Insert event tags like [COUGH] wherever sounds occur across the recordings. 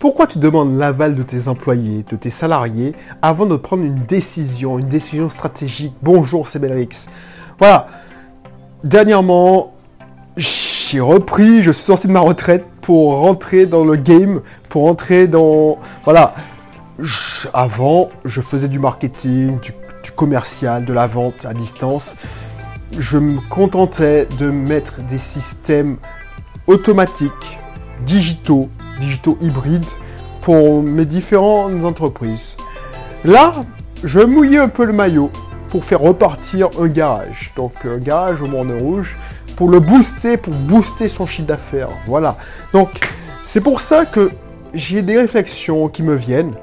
Pourquoi tu demandes l'aval de tes employés, de tes salariés, avant de prendre une décision, une décision stratégique? Bonjour, c'est Belrix. Voilà. Dernièrement, j'ai repris, je suis sorti de ma retraite pour rentrer dans le game, pour rentrer dans... Voilà. avant, je faisais du marketing, du, du commercial, de la vente à distance. Je me contentais de mettre des systèmes automatiques, digitaux, digitaux hybrides pour mes différentes entreprises. Là, je mouillais un peu le maillot pour faire repartir un garage. Donc un garage au Monde Rouge pour le booster, pour booster son chiffre d'affaires. Voilà. Donc c'est pour ça que j'ai des réflexions qui me viennent.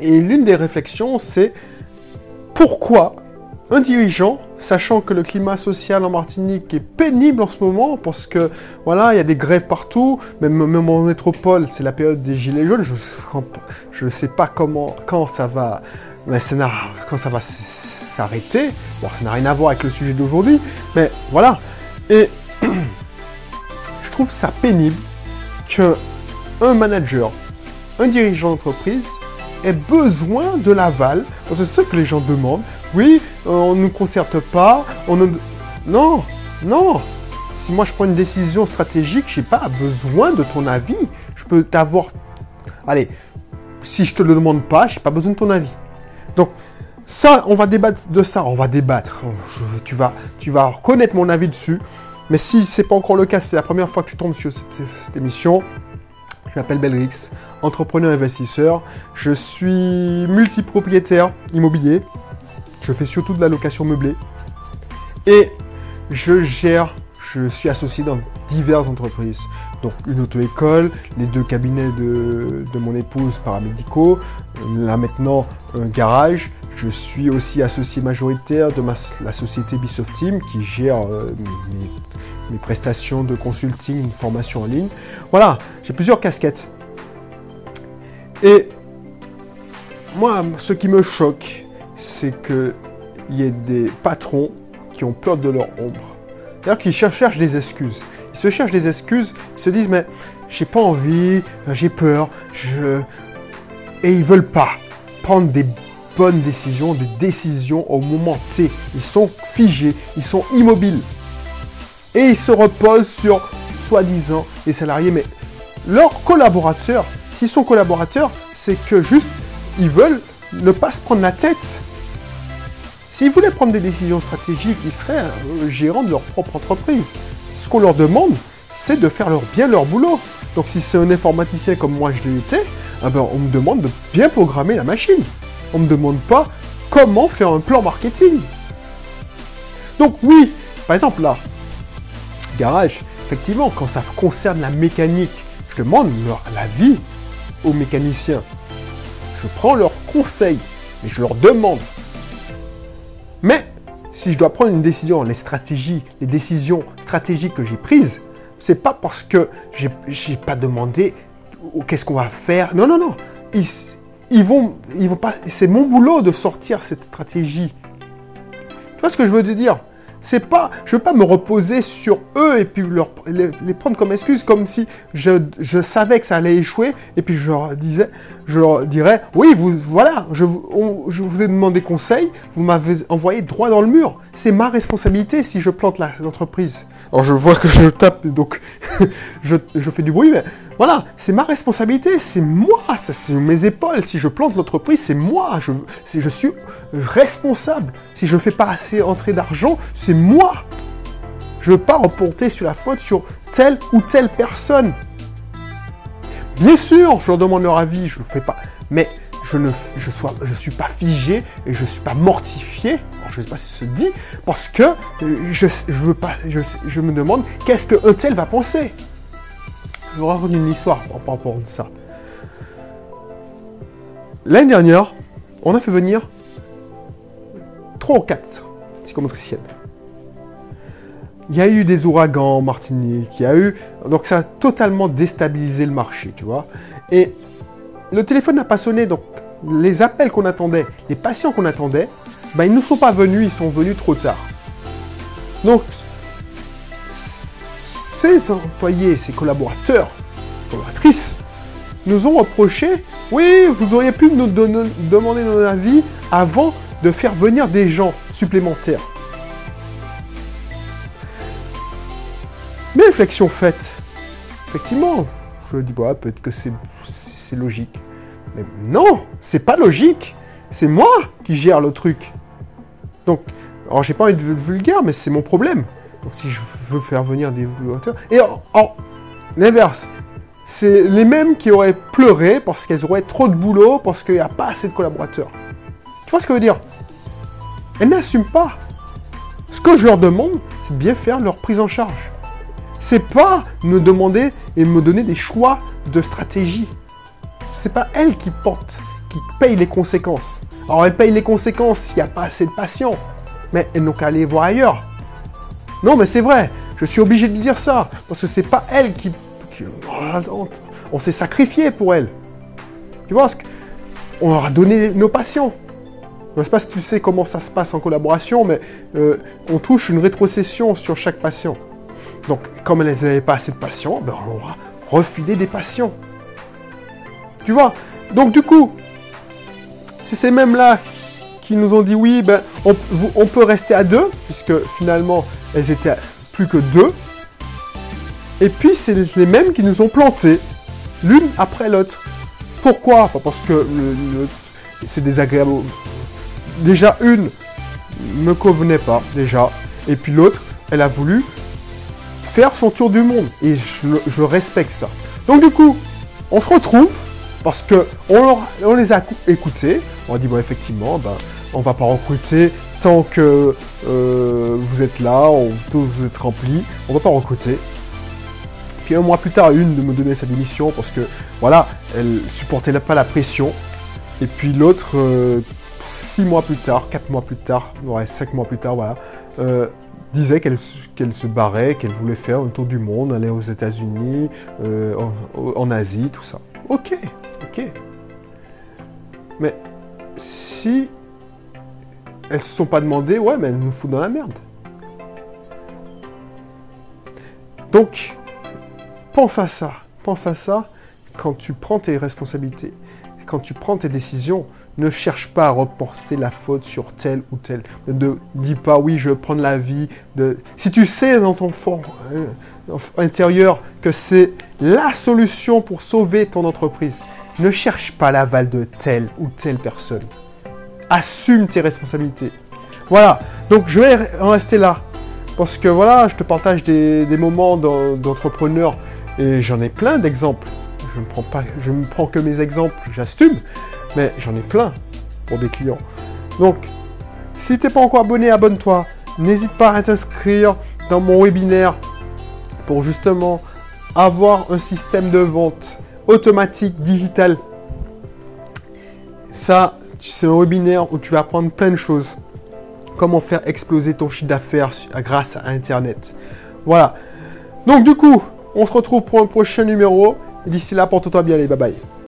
Et l'une des réflexions, c'est pourquoi un dirigeant, sachant que le climat social en Martinique est pénible en ce moment, parce que voilà, il y a des grèves partout, même, en métropole, c'est la période des gilets jaunes, je ne sais pas comment, quand ça va, mais quand ça va s'arrêter. Bon, ça n'a rien à voir avec le sujet d'aujourd'hui, mais voilà. Et [CLEARS THROAT] je trouve ça pénible qu'un manager, un dirigeant d'entreprise ait besoin de l'aval, c'est ce que les gens demandent, oui, euh, on ne nous concerte pas, on. Non, non. Si moi je prends une décision stratégique, je n'ai pas besoin de ton avis. Je peux t'avoir... Allez, si je te le demande pas, je n'ai pas besoin de ton avis. Donc, ça, on va débattre de ça, on va débattre. tu, vas, tu vas connaître mon avis dessus. Mais si ce n'est pas encore le cas, c'est la première fois que tu tombes sur cette, cette émission, je m'appelle Belrix, entrepreneur investisseur. Je suis multipropriétaire immobilier. Je fais surtout de la location meublée. Et je gère, je suis associé dans diverses entreprises. Donc une auto-école, les deux cabinets de, mon épouse paramédicaux, là maintenant un garage. Je suis aussi associé majoritaire de la société Bisoft Team qui gère euh, mes, prestations de consulting, une formation en ligne. Voilà, j'ai plusieurs casquettes. Et moi, ce qui me choque, c'est qu'il y ait des patrons qui ont peur de leur ombre. C'est-à-dire qu'ils cherchent des excuses. Ils se cherchent des excuses, ils se disent mais j'ai pas envie, j'ai peur, je... et ils veulent pas prendre des bonnes décisions, des décisions au moment T. Ils sont figés, ils sont immobiles. Et ils se reposent sur, soi-disant, les salariés. Mais leurs collaborateurs, s'ils sont collaborateurs, c'est que juste, ils veulent ne pas se prendre la tête. S'ils voulaient prendre des décisions stratégiques, ils seraient euh, gérants de leur propre entreprise. Ce qu'on leur demande, c'est de faire leur, bien leur boulot. Donc si c'est un informaticien comme moi je l'ai été, eh ben, on me demande de bien programmer la machine. On ne me demande pas comment faire un plan marketing. Donc oui, par exemple là, garage, effectivement, quand ça concerne la mécanique, je demande leur l'avis aux mécaniciens. Je prends leurs conseils et je leur demande mais si je dois prendre une décision, les stratégies, les décisions stratégiques que j'ai prises, c'est pas parce que j'ai, n'ai pas demandé qu'est-ce qu'on va faire. Non, non, non. Ils, vont, ils vont pas. C'est mon boulot de sortir cette stratégie. Tu vois ce que je veux te dire? C'est pas, je veux pas me reposer sur eux et puis les, prendre comme excuse, comme si je, savais que ça allait échouer et puis je leur disais, je leur dirais, oui, vous, voilà, je, vous ai demandé conseil, vous m'avez envoyé droit dans le mur. C'est ma responsabilité si je plante l'entreprise. Alors je vois que je tape, donc [LAUGHS] je, fais du bruit, mais voilà, c'est ma responsabilité, c'est moi, c'est mes épaules. Si je plante l'entreprise, c'est moi, je, je suis responsable. Si je ne fais pas assez entrer d'argent, c'est moi. Je ne veux pas reporter sur la faute sur telle ou telle personne. Bien sûr, je leur demande leur avis, je ne fais pas. Mais je ne suis pas figé et je ne suis pas mortifié. je ne sais pas si ça se dit, parce que euh, je, je veux pas, je, me demande qu'est-ce qu'un tel va penser? Je vais raconter une histoire par rapport à ça. L'année dernière, on a fait venir 3 ou 4 psychomotriciennes. Il y a eu des ouragans en Martinique, il y a eu. Donc ça a totalement déstabilisé le marché, tu vois. Et le téléphone n'a pas sonné, donc les appels qu'on attendait, les patients qu'on attendait, ben, ils ne sont pas venus, ils sont venus trop tard. Donc, ces employés, ces collaborateurs, collaboratrices, nous ont reproché, oui, vous auriez pu nous demander notre avis avant de faire venir des gens supplémentaires. Réflexion faite, effectivement, je me dis, bah, peut-être que c'est logique. Mais non, c'est pas logique. C'est moi qui gère le truc. Donc, alors j'ai pas envie de vulgaire, mais c'est mon problème. Donc si je veux faire venir des collaborateurs... Et en, l'inverse, c'est les mêmes qui auraient pleuré parce qu'elles auraient trop de boulot, parce qu'il n'y a pas assez de collaborateurs. Tu vois ce que je veux dire? Elles n'assument pas. Ce que je leur demande, c'est de bien faire leur prise en charge. C'est pas me demander et me donner des choix de stratégie. C'est pas elles qui portent, qui payent les conséquences. Alors elles payent les conséquences s'il n'y a pas assez de patients. Mais elles n'ont qu'à aller voir ailleurs. Non, mais c'est vrai. Je suis obligé de dire ça. Parce que c'est pas elle qui. on s'est sacrifié pour elle. Tu vois, on leur a donné nos patients. Je ne sais pas si tu sais comment ça se passe en collaboration, mais euh, on touche une rétrocession sur chaque patient. Donc, comme elles n'avaient pas assez de patients, ben, on leur a refilé des patients. Tu vois? Donc, du coup, c'est ces mêmes-là qui nous ont dit oui, ben, on, peut rester à deux, puisque finalement, elles étaient plus que deux. Et puis, c'est les mêmes qui nous ont plantés, l'une après l'autre. Pourquoi? Parce que c'est désagréable. Déjà, une me convenait pas, déjà. Et puis l'autre, elle a voulu faire son tour du monde. Et je, respecte ça. Donc du coup, on se retrouve parce que on, les a écoutés. On a dit bon effectivement, ben, on va pas recruter tant que euh, vous êtes là, on, tous vous êtes remplis, on va pas recruter. Puis un mois plus tard, une de me donner sa démission parce que voilà, elle supportait pas la pression. Et puis l'autre, euh, six mois plus tard, quatre mois plus tard, ouais, cinq mois plus tard, voilà, euh, disait qu'elle se barrait, qu'elle voulait faire un tour du monde, aller aux États-Unis, en, en, Asie, tout ça. Ok, ok. Mais si elles se sont pas demandées, ouais, mais elles nous foutent dans la merde. Donc, pense à ça. Pense à ça quand tu prends tes responsabilités, quand tu prends tes décisions. Ne cherche pas à reporter la faute sur tel ou tel. Ne dis pas oui, je vais prendre la vie de. Si tu sais dans ton fond euh, intérieur que c'est la solution pour sauver ton entreprise, ne cherche pas l'aval de telle ou telle personne assume tes responsabilités. Voilà, donc je vais en rester là. Parce que voilà, je te partage des, moments d'entrepreneur et j'en ai plein d'exemples. Je ne prends pas, je ne prends que mes exemples, j'assume, mais j'en ai plein pour des clients. Donc, si tu n'es pas encore abonné, abonne-toi. N'hésite pas à t'inscrire dans mon webinaire pour justement avoir un système de vente automatique, digital. Ça, c'est un webinaire où tu vas apprendre plein de choses. Comment faire exploser ton chiffre d'affaires grâce à Internet. Voilà. Donc du coup, on se retrouve pour un prochain numéro. D'ici là, porte-toi bien, allez, bye bye.